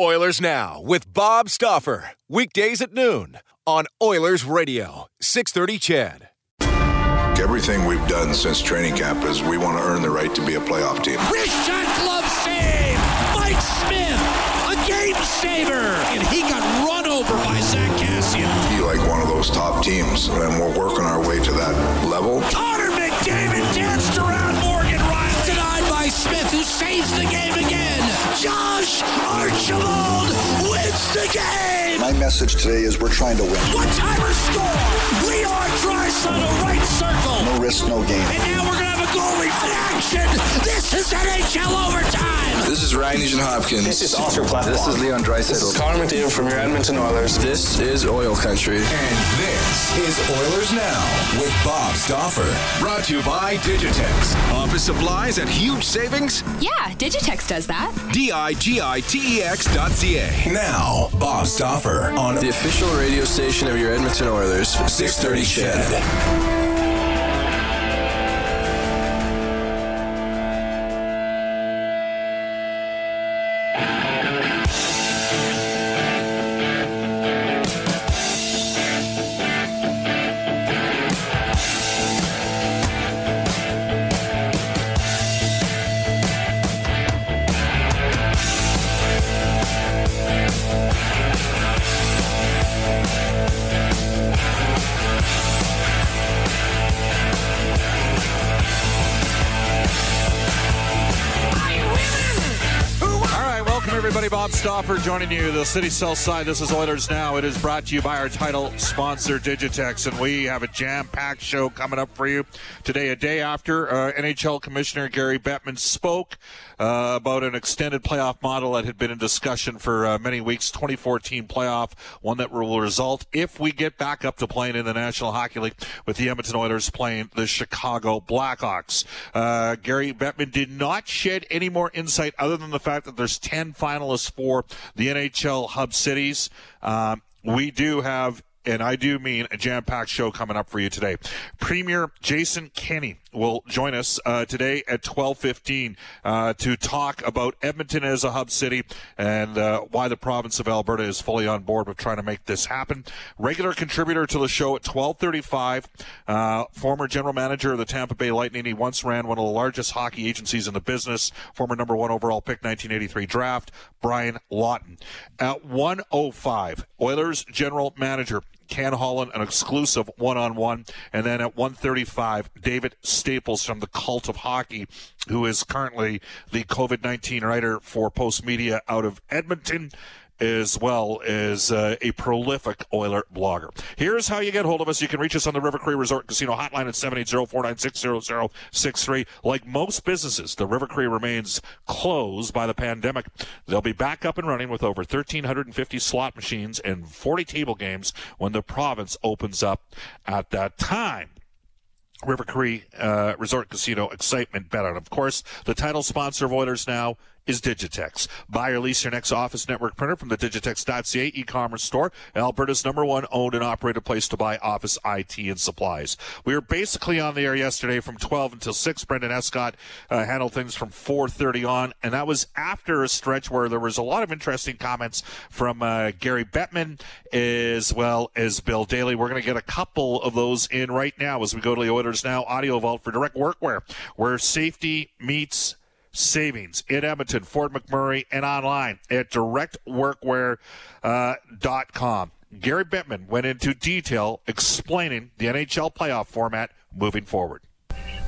Oilers Now with Bob Stauffer. Weekdays at noon on Oilers Radio, 630 CHED. Everything we've done since training camp is we want to earn the right to be a playoff team. Wrist shot glove save! Mike Smith, a game saver! And he got run over by Zack Kassian. Be like one of those top teams, and we're working our way to that level. Game! My message today is we're trying to win. One timer score! We are Christ Leon Draisaitl right circle! No risk, no gain. And now we're gonna have a goalie in action! This is NHL overtime! This is Ryan Nugent Hopkins. This is Oscar Platt. This is Leon Draisaitl. This is Connor McDavid from your Edmonton Oilers. This is Oil Country. And this is Oilers Now with Bob Stauffer. Brought to you by Digitex. Office supplies at huge savings? Yeah, Digitex does that. D-I-G-I-T-E-X dot C-A. Now, Bob Stauffer on The official radio station of your Edmonton Oilers. 630 CHED. Stauffer joining you, the City South Side. This is Oilers Now. It is brought to you by our title sponsor, Digitex, and we have a jam-packed show coming up for you today. A day after uh, NHL Commissioner Gary Bettman spoke uh, about an extended playoff model that had been in discussion for uh, many weeks. 2014 playoff, one that will result if we get back up to playing in the National Hockey League with the Edmonton Oilers playing the Chicago Blackhawks. Uh, Gary Bettman did not shed any more insight other than the fact that there's 10 finalists for the NHL hub cities. Um, we do have and I do mean a jam-packed show coming up for you today. Premier Jason Kenney will join us uh, today at 12:15 uh, to talk about Edmonton as a hub city and uh, why the province of Alberta is fully on board with trying to make this happen. Regular contributor to the show at 12:35, uh, former general manager of the Tampa Bay Lightning. He once ran one of the largest hockey agencies in the business. Former number one overall pick, 1983 draft, Brian Lawton. At 1:05, Oilers general manager. Ken Holland, an exclusive one-on-one, and then at 1:35, David Staples from the Cult of Hockey, who is currently the COVID-19 writer for Post Media out of Edmonton, as well as uh, a prolific Oiler blogger. Here's how you get hold of us. You can reach us on the River Cree Resort Casino hotline at 780-496-0063. Like most businesses, the River Cree remains closed by the pandemic. They'll be back up and running with over 1,350 slot machines and 40 table games when the province opens up at that time. River Cree uh, Resort Casino excitement bet on. Of course, the title sponsor of Oilers now is Digitex. Buy or lease your next office network printer from the Digitex.ca e-commerce store, Alberta's number one owned and operated place to buy office IT and supplies. We were basically on the air yesterday from 12 until 6. Brendan Escott uh, handled things from 4.30 on, and that was after a stretch where there was a lot of interesting comments from uh, Gary Bettman as well as Bill Daly. We're going to get a couple of those in right now as we go to the Oilers Now Audio Vault for Direct Workwear, where safety meets savings in Edmonton, Fort McMurray, and online at directworkwear.com. Uh, Gary Bettman went into detail explaining the NHL playoff format moving forward.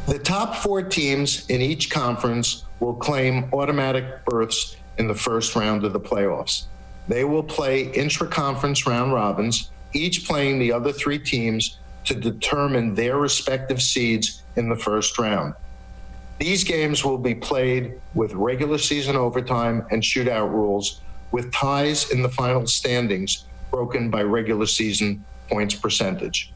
The top four teams in each conference will claim automatic berths in the first round of the playoffs. They will play intra conference round robins, each playing the other three teams to determine their respective seeds in the first round. These games will be played with regular season overtime and shootout rules, with ties in the final standings broken by regular season points percentage.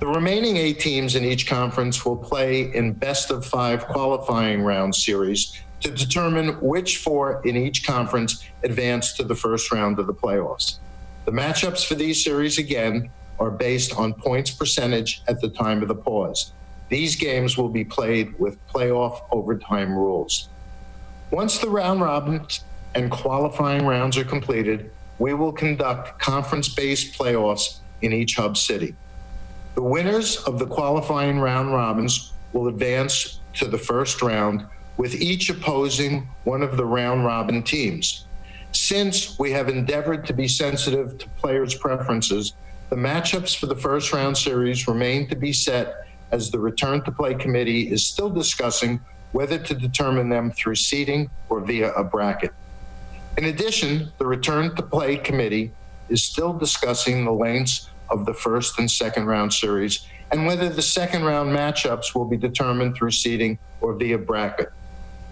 The remaining eight teams in each conference will play in best of five qualifying round series to determine which four in each conference advance to the first round of the playoffs. The matchups for these series, again, are based on points percentage at the time of the pause. These games will be played with playoff overtime rules. Once the round robins and qualifying rounds are completed, we will conduct conference based playoffs in each hub city. The winners of the qualifying round robins will advance to the first round, with each opposing one of the round robin teams. Since we have endeavored to be sensitive to players' preferences, the matchups for the first round series remain to be set as the return to play committee is still discussing whether to determine them through seeding or via a bracket. In addition, the return to play committee is still discussing the lengths of the first and second round series and whether the second round matchups will be determined through seeding or via bracket.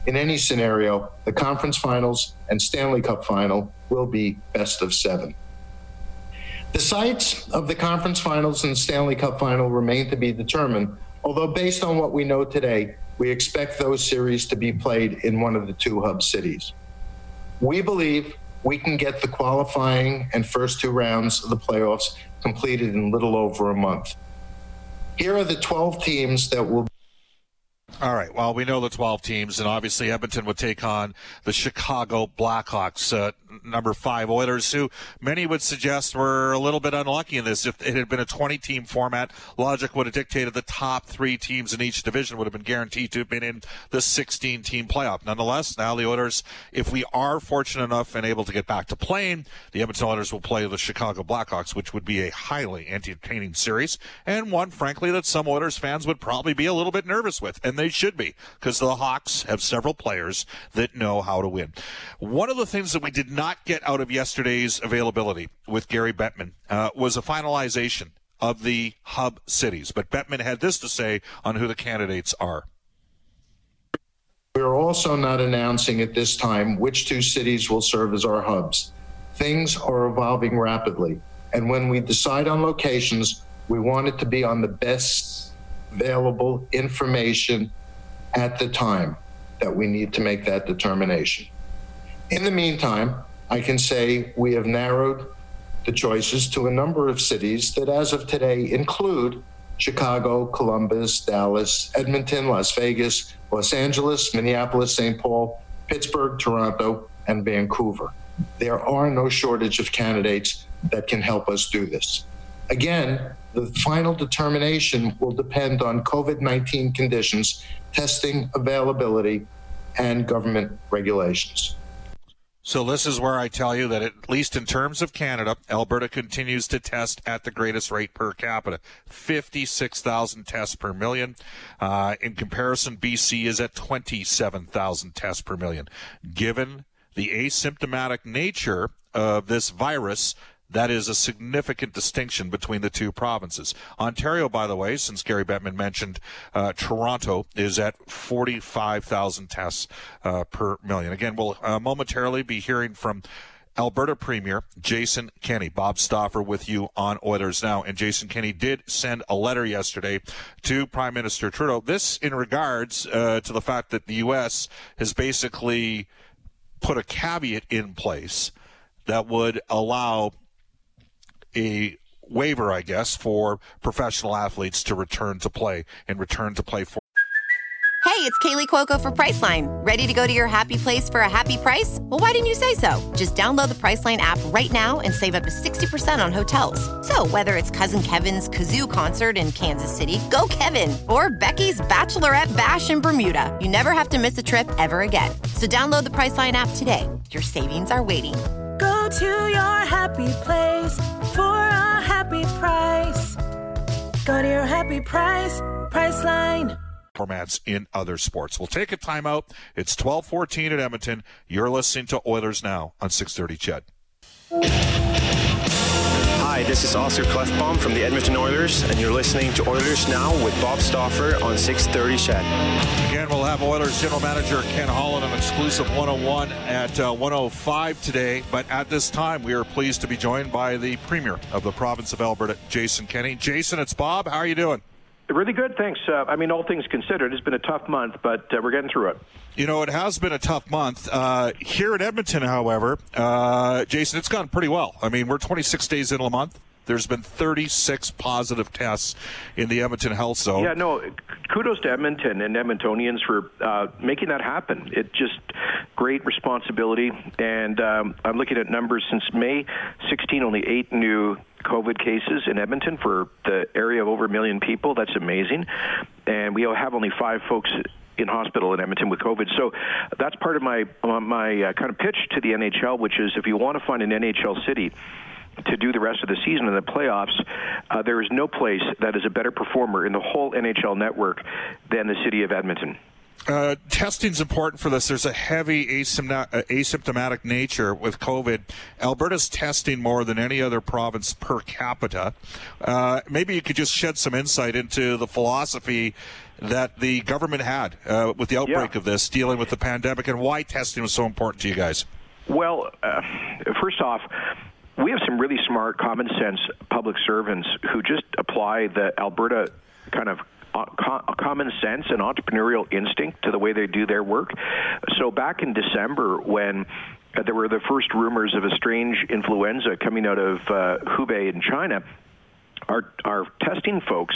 In any scenario, the conference finals and Stanley Cup final will be best of seven. The sites of the conference finals and Stanley Cup final remain to be determined, although based on what we know today, we expect those series to be played in one of the two hub cities. We believe we can get the qualifying and first two rounds of the playoffs completed in little over a month. Here are the 12 teams that will all right. Well, we know the 12 teams, and obviously Edmonton would take on the Chicago Blackhawks, uh, number five Oilers, who many would suggest were a little bit unlucky in this. If it had been a 20 team format, logic would have dictated the top three teams in each division would have been guaranteed to have been in the 16 team playoff. Nonetheless, now the Oilers, if we are fortunate enough and able to get back to playing, the Edmonton Oilers will play the Chicago Blackhawks, which would be a highly entertaining series, and one, frankly, that some Oilers fans would probably be a little bit nervous with. And they should be because the Hawks have several players that know how to win. One of the things that we did not get out of yesterday's availability with Gary Bettman uh, was a finalization of the hub cities. But Bettman had this to say on who the candidates are. We are also not announcing at this time which two cities will serve as our hubs. Things are evolving rapidly, and when we decide on locations, we want it to be on the best available information at the time that we need to make that determination. In the meantime, I can say we have narrowed the choices to a number of cities that, as of today, include Chicago, Columbus, Dallas, Edmonton, Las Vegas, Los Angeles, Minneapolis, St. Paul, Pittsburgh, Toronto, and Vancouver. There are no shortage of candidates that can help us do this. Again, the final determination will depend on COVID 19 conditions, testing availability, and government regulations. So this is where I tell you that at least in terms of Canada, Alberta continues to test at the greatest rate per capita, 56,000 tests per million. Uh, in comparison, BC is at 27,000 tests per million. Given the asymptomatic nature of this virus, that is a significant distinction between the two provinces. Ontario, by the way, since Gary Bettman mentioned uh, Toronto, is at 45,000 tests uh, per million. Again, we'll uh, momentarily be hearing from Alberta Premier Jason Kenney. Bob Stauffer with you on Oilers Now. And Jason Kenney did send a letter yesterday to Prime Minister Trudeau. This in regards uh, to the fact that the U.S. has basically put a caveat in place that would allow a waiver, I guess, for professional athletes to return to play and return to play for. Hey, it's Kaley Cuoco for Priceline. Ready to go to your happy place for a happy price? Well, why didn't you say so? Just download the Priceline app right now and save up to 60% on hotels. So, whether it's Cousin Kevin's Kazoo concert in Kansas City, go Kevin, or Becky's Bachelorette Bash in Bermuda, you never have to miss a trip ever again. So, download the Priceline app today. Your savings are waiting. To your happy place for a happy price. Go to your happy price, Priceline formats in other sports. We'll take a timeout. It's 12:14 at Edmonton. You're listening to Oilers Now on 6:30 CHED. Hi, this is Oscar Klefbom from the Edmonton Oilers, and you're listening to Oilers Now with Bob Stauffer on 630 CHED. Again, we'll have Oilers General Manager Ken Holland on exclusive 101 at uh, 105 today. But at this time, we are pleased to be joined by the Premier of the province of Alberta, Jason Kenney. Jason, it's Bob. How are you doing? Really good, thanks. Uh, I mean, all things considered, it's been a tough month, but uh, we're getting through it. You know, it has been a tough month. Uh, here in Edmonton, however, uh, Jason, it's gone pretty well. I mean, we're 26 days into a month. There's been 36 positive tests in the Edmonton Health Zone. Yeah, no, kudos to Edmonton and Edmontonians for uh, making that happen. It just great responsibility. And um, I'm looking at numbers since May 16, only eight new COVID cases in Edmonton for the area of over a million people. That's amazing. And we have only five folks in hospital in Edmonton with COVID. So that's part of my my uh, kind of pitch to the NHL, which is if you want to find an NHL city to do the rest of the season in the playoffs, uh, there is no place that is a better performer in the whole NHL network than the city of Edmonton. Uh, testing's important for this. There's a heavy uh, asymptomatic nature with COVID. Alberta's testing more than any other province per capita. Uh, maybe you could just shed some insight into the philosophy that the government had uh, with the outbreak yeah. of this, dealing with the pandemic, and why testing was so important to you guys. Well, uh, first off, we have some really smart, common sense public servants who just apply the Alberta kind of common sense and entrepreneurial instinct to the way they do their work. So back in December, when there were the first rumors of a strange influenza coming out of uh, Hubei in China, our our testing folks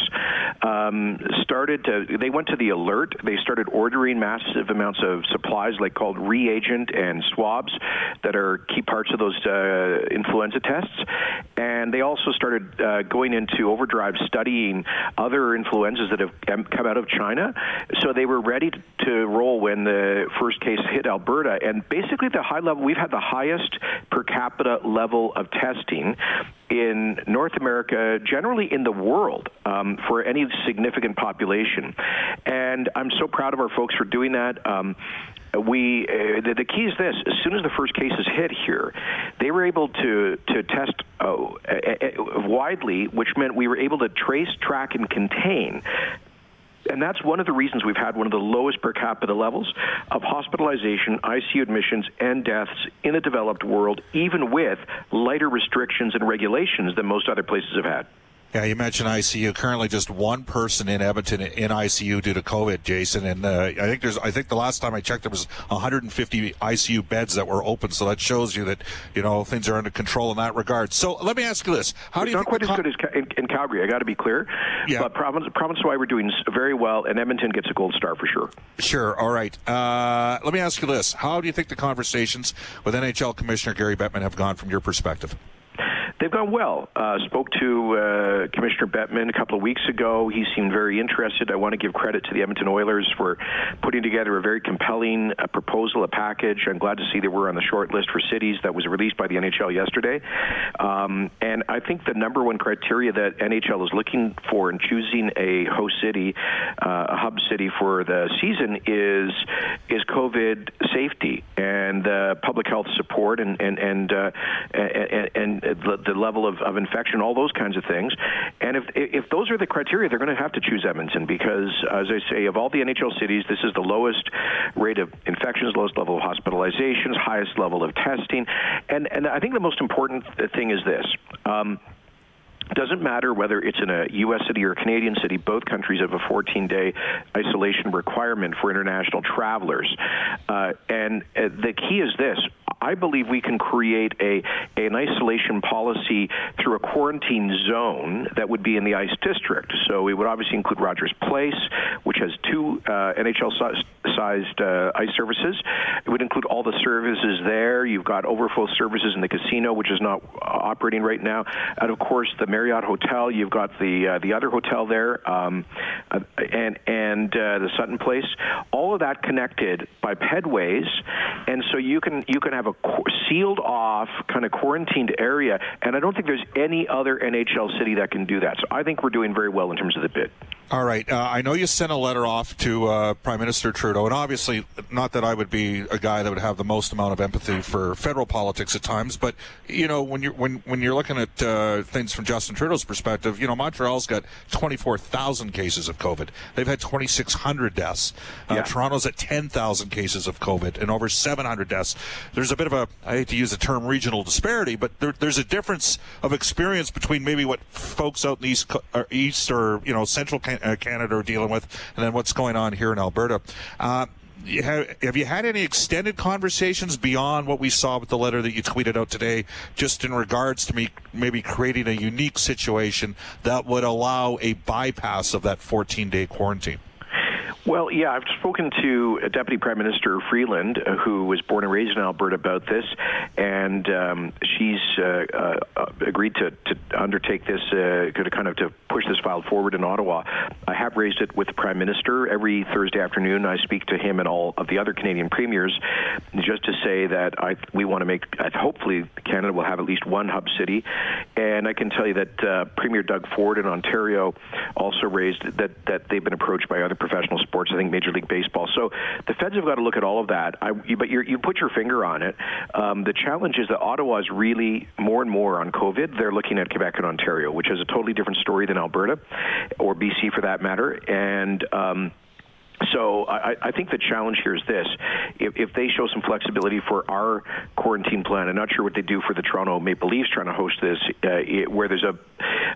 um, started to they went to the alert. They started ordering massive amounts of supplies like called reagent and swabs that are key parts of those uh, influenza tests. And they also started uh, going into overdrive studying other influenzas that have come out of China. So they were ready to roll when the first case hit Alberta. And basically the high level we've had the highest per capita level of testing in North America, generally in the world, um, for any significant population. And I'm so proud of our folks for doing that. Um, we uh, the, the, key is this: as soon as the first cases hit here, they were able to to test uh, uh, widely, which meant we were able to trace, track, and contain and that's one of the reasons we've had one of the lowest per capita levels of hospitalization, ICU admissions, and deaths in the developed world, even with lighter restrictions and regulations than most other places have had. Yeah, you mentioned ICU. Currently, just one person in Edmonton in ICU due to COVID, Jason. And uh, I think there's, I think the last time I checked, there was 150 ICU beds that were open. So that shows you that you know things are under control in that regard. So let me ask you this: How it's do you? Not quite as good as in, in Calgary. I got to be clear. Yeah. But province, province-wide, we're doing very well, and Edmonton gets a gold star for sure. Sure. All right. Uh, let me ask you this: How do you think the conversations with NHL Commissioner Gary Bettman have gone from your perspective? They've gone well. Uh, spoke to uh, Commissioner Bettman a couple of weeks ago. He seemed very interested. I want to give credit to the Edmonton Oilers for putting together a very compelling uh, proposal, a package. I'm glad to see that we're on the short list for cities that was released by the NHL yesterday. Um, and I think the number one criteria that NHL is looking for in choosing a host city, uh, a hub city for the season is is COVID safety and public health support and and and uh, and, and, and the level of, of infection, all those kinds of things. And if if those are the criteria, they're going to have to choose Edmonton because, as I say, of all the NHL cities, this is the lowest rate of infections, lowest level of hospitalizations, highest level of testing, and and I think the most important thing is this. Um, doesn't matter whether it's in a U.S. city or a Canadian city, both countries have a 14 day isolation requirement for international travelers. Uh, and uh, the key is this I believe we can create a an isolation policy through a quarantine zone that would be in the ice district. So it would obviously include Rogers Place, which has two uh, NHL-sized uh, ice services. It would include all the services there. You've got overflow services in the casino, which is not uh, operating right now, and of course the Marriott Hotel. You've got the uh, the other hotel there, um, uh, and and uh, the Sutton Place. All of that connected by pedways, and so you can you can have a sealed off kind of quarantined area, and I don't think there's any other NHL city that can do that. So I think we're doing very well in terms of the bid. All right. Uh, I know you sent a letter off to uh, Prime Minister Trudeau, and obviously, not that I would be a guy that would have the most amount of empathy for federal politics at times, but you know, when you're when when you're looking at uh, things from Justin Trudeau's perspective, you know, Montreal's got 24,000 cases of COVID. They've had 2,600 deaths. Uh, yeah. Toronto's at 10,000 cases of COVID and over 700 deaths. There's a bit of a I hate to use the term regional disparity, but there, there's a difference of experience between maybe what folks out in the east or, east or you know central. Uh, Canada are dealing with, and then what's going on here in Alberta. Uh, have, have, you had any extended conversations beyond what we saw with the letter that you tweeted out today, just in regards to me maybe creating a unique situation that would allow a bypass of that 14 day quarantine? Well, yeah, I've spoken to Deputy Prime Minister Freeland, uh, who was born and raised in Alberta, about this, and um, she's uh, uh, agreed to, to undertake this, uh, to kind of to push this file forward in Ottawa. I have raised it with the Prime Minister every Thursday afternoon. I speak to him and all of the other Canadian premiers, just to say that I we want to make. Hopefully, Canada will have at least one hub city, and I can tell you that uh, Premier Doug Ford in Ontario also raised that that they've been approached by other professional sports sports. I think Major League Baseball. So the feds have got to look at all of that. I, but you put your finger on it. Um, the challenge is that Ottawa is really more and more on COVID. They're looking at Quebec and Ontario, which is a totally different story than Alberta or BC for that matter. And um, so I, I, think the challenge here is this: if, if, they show some flexibility for our quarantine plan, I'm not sure what they do for the Toronto Maple Leafs trying to host this, uh, where there's a,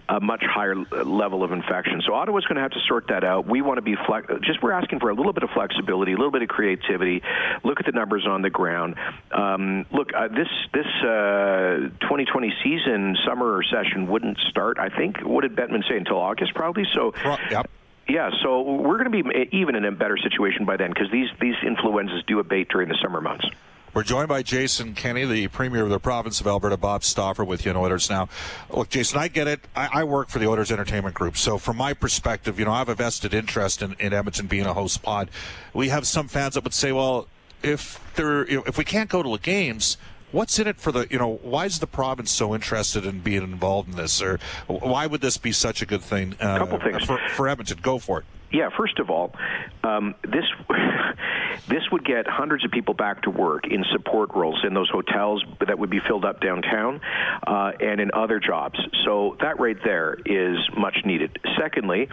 a, much higher level of infection. So Ottawa's going to have to sort that out. We want to be flex- just we're asking for a little bit of flexibility, a little bit of creativity. Look at the numbers on the ground. Um, look, uh, this this uh, 2020 season summer session wouldn't start. I think what did Bettman say until August probably. So. Yep. Yeah, so we're going to be even in a better situation by then because these these influenzas do abate during the summer months. We're joined by Jason Kenney, the Premier of the province of Alberta, Bob Stauffer, with you in Oilers Now. Look, Jason, I get it. I, I, work for the Oilers Entertainment Group. So, from my perspective, you know, I have a vested interest in, in Edmonton being a host pod. We have some fans that would say, well, if if we can't go to the games, what's in it for the you know why is the province so interested in being involved in this? Or why would this be such a good thing uh, couple things. for, for edmonton? Go for it yeah, first of all, um, this this would get hundreds of people back to work in support roles in those hotels that would be filled up downtown uh, and in other jobs. So that right there is much needed. Secondly,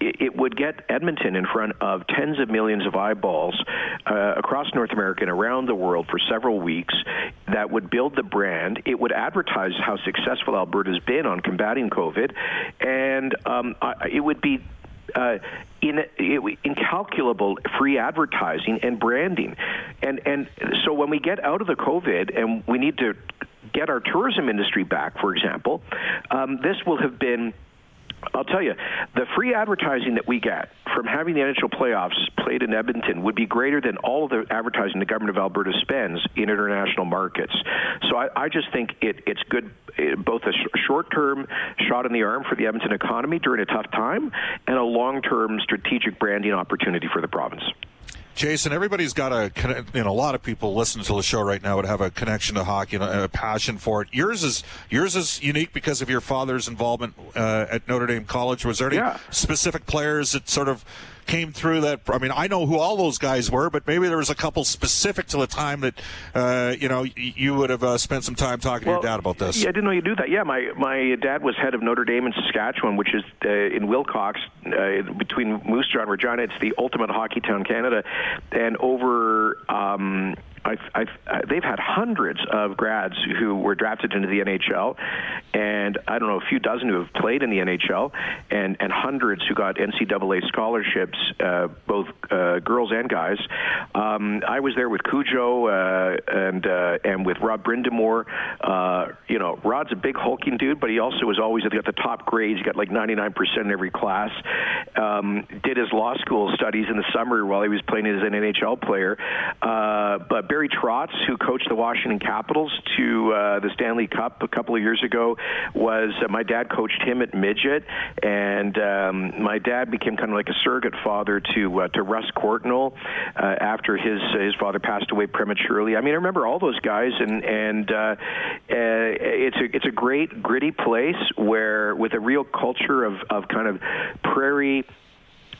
it, would get Edmonton in front of tens of millions of eyeballs uh, across North America and around the world for several weeks. That would build the brand. It would advertise how successful Alberta's been on combating COVID, and um, it would be uh, in, incalculable free advertising and branding. And and so when we get out of the COVID and we need to get our tourism industry back, for example, um, this will have been I'll tell you, the free advertising that we get from having the NHL playoffs played in Edmonton would be greater than all of the advertising the government of Alberta spends in international markets. So I, I just think it, it's good, eh, both a sh- short-term shot in the arm for the Edmonton economy during a tough time, and a long-term strategic branding opportunity for the province. Jason, everybody's got a, you know, a lot of people listening to the show right now would have a connection to hockey and a, passion for it. Yours is yours is unique because of your father's involvement uh, at Notre Dame College. Was there any yeah. specific players that sort of came through that I mean I know who all those guys were but maybe there was a couple specific to the time that uh, you know you would have uh, spent some time talking well, to your dad about this. yeah I didn't know you do that. Yeah my my dad was head of Notre Dame in Saskatchewan which is uh, in Wilcox uh, between Moose Jaw and Regina. It's the ultimate hockey town Canada. And over um, I, I, they've had hundreds of grads who were drafted into the NHL, and I don't know a few dozen who have played in the NHL, and and hundreds who got NCAA scholarships, uh, both uh, girls and guys. Um, I was there with Cujo uh, and uh, and with Rod Brind'Amour. Uh, you know, Rod's a big hulking dude, but he also was always got the top grades. He got like 99% in every class. Um, did his law school studies in the summer while he was playing as an NHL player. Uh, but Barry Trotz, who coached the Washington Capitals to uh, the Stanley Cup a couple of years ago, was uh, my dad coached him at midget, and um, my dad became kind of like a surrogate father to uh, to Russ Courtnall uh, after his his father passed away prematurely. I mean, I remember all those guys, and and uh, uh, it's a it's a great gritty place where with a real culture of of kind of prairie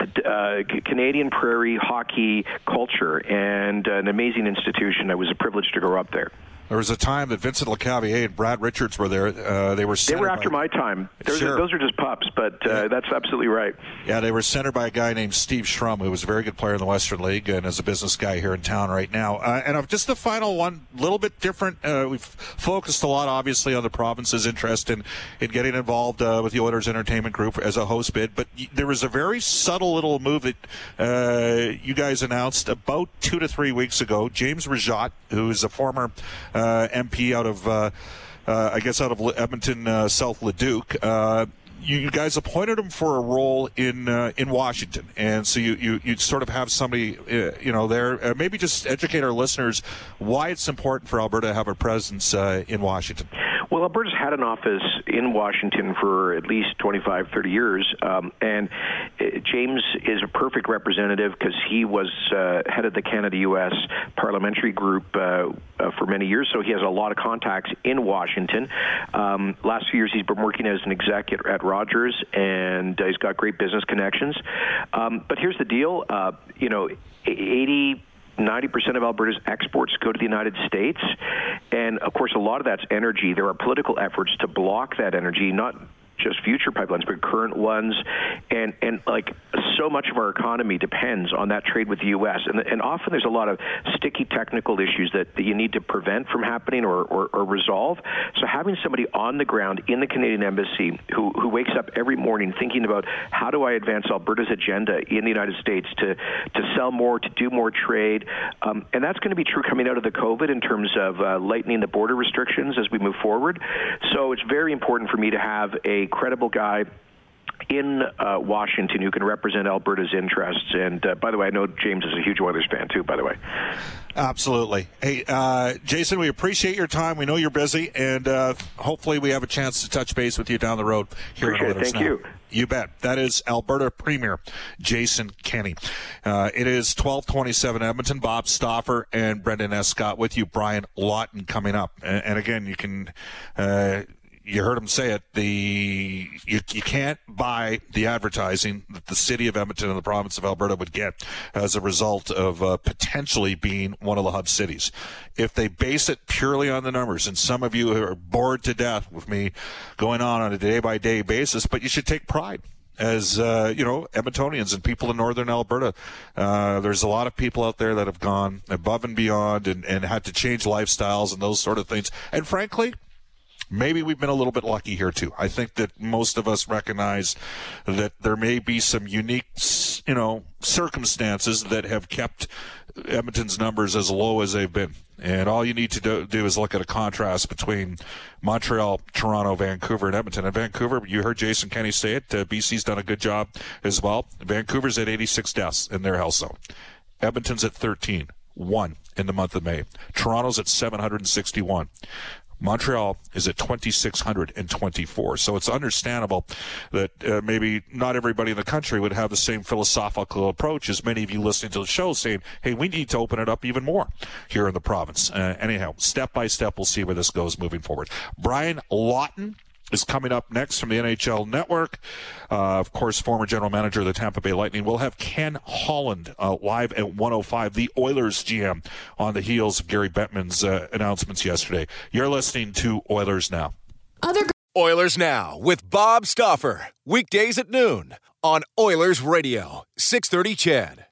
uh, Canadian prairie hockey culture and uh, an amazing institution. It was a privilege to grow up there. There was a time that Vincent Lecavalier and Brad Richards were there. Uh, they were they were after by, my time. Those, sure. are, those are just pups, but uh, yeah. that's absolutely right. Yeah, they were centered by a guy named Steve Shrum, who was a very good player in the Western League and is a business guy here in town right now. Uh, and just the final one, a little bit different. Uh, we've focused a lot, obviously, on the province's interest in, in getting involved uh, with the Oilers Entertainment Group as a host bid. But there was a very subtle little move that uh, you guys announced about two to three weeks ago. James Rajotte, who is a former MP out of, uh, uh, I guess, out of Edmonton, uh, South Leduc. Uh, you, guys appointed him for a role in uh, in Washington, and so you, you, you sort of have somebody uh, you know there. Uh, maybe just educate our listeners why it's important for Alberta to have a presence in Washington. Well, Alberta's had an office in Washington for at least 25, 30 years, um, and uh, James is a perfect representative because he was uh, head of the Canada-U.S. parliamentary group uh, uh, for many years, so he has a lot of contacts in Washington. Um, last few years, he's been working as an exec at, at Rogers, and uh, he's got great business connections. Um, but here's the deal: uh, you know, 80 90% of Alberta's exports go to the United States. And of course, a lot of that's energy. There are political efforts to block that energy, not just future pipelines, but current ones. And, and like so much of our economy depends on that trade with the U.S. And, and often there's a lot of sticky technical issues that, that you need to prevent from happening or, or, or resolve. So having somebody on the ground in the Canadian Embassy who, who wakes up every morning thinking about how do I advance Alberta's agenda in the United States to, to sell more, to do more trade. Um, and that's going to be true coming out of the COVID in terms of uh, lightening the border restrictions as we move forward. So it's very important for me to have a credible guy in uh, Washington who can represent Alberta's interests. And uh, by the way, I know James is a huge Oilers fan too. By the way, absolutely. Hey, uh, Jason, we appreciate your time. We know you're busy, and uh, hopefully, we have a chance to touch base with you down the road here appreciate in Oilers. Thank now. you. You bet. That is Alberta Premier Jason Kenney. Uh, it is 1227 Edmonton. Bob Stauffer and Brendan Escott with you. Brian Lawton coming up. And, and again, you can uh, you heard him say it. The you, you can't buy the advertising that the city of Edmonton and the province of Alberta would get as a result of uh, potentially being one of the hub cities. If they base it purely on the numbers, and some of you are bored to death with me going on on a day by day basis, but you should take pride as uh, you know, Edmontonians and people in northern Alberta. Uh, there's a lot of people out there that have gone above and beyond and, and had to change lifestyles and those sort of things. And frankly, maybe we've been a little bit lucky here too. I think that most of us recognize that there may be some unique, you know, circumstances that have kept Edmonton's numbers as low as they've been. And all you need to do, do, is look at a contrast between Montreal, Toronto, Vancouver, and Edmonton. And Vancouver, you heard Jason Kenney say it. Uh, BC's done a good job as well. Vancouver's at 86 deaths in their health zone. Edmonton's at 13, one in the month of May. Toronto's at 761. Montreal is at 2,624. So it's understandable that uh, maybe not everybody in the country would have the same philosophical approach as many of you listening to the show saying, hey, we need to open it up even more here in the province. Uh, anyhow, step by step, we'll see where this goes moving forward. Brian Lawton is coming up next from the NHL Network. Uh, of course, former general manager of the Tampa Bay Lightning. We'll have Ken Holland uh, live at 105, the Oilers GM, on the heels of Gary Bettman's uh, announcements yesterday. You're listening to Oilers Now. Other Oilers Now with Bob Stauffer. Weekdays at noon on Oilers Radio, 630 CHED.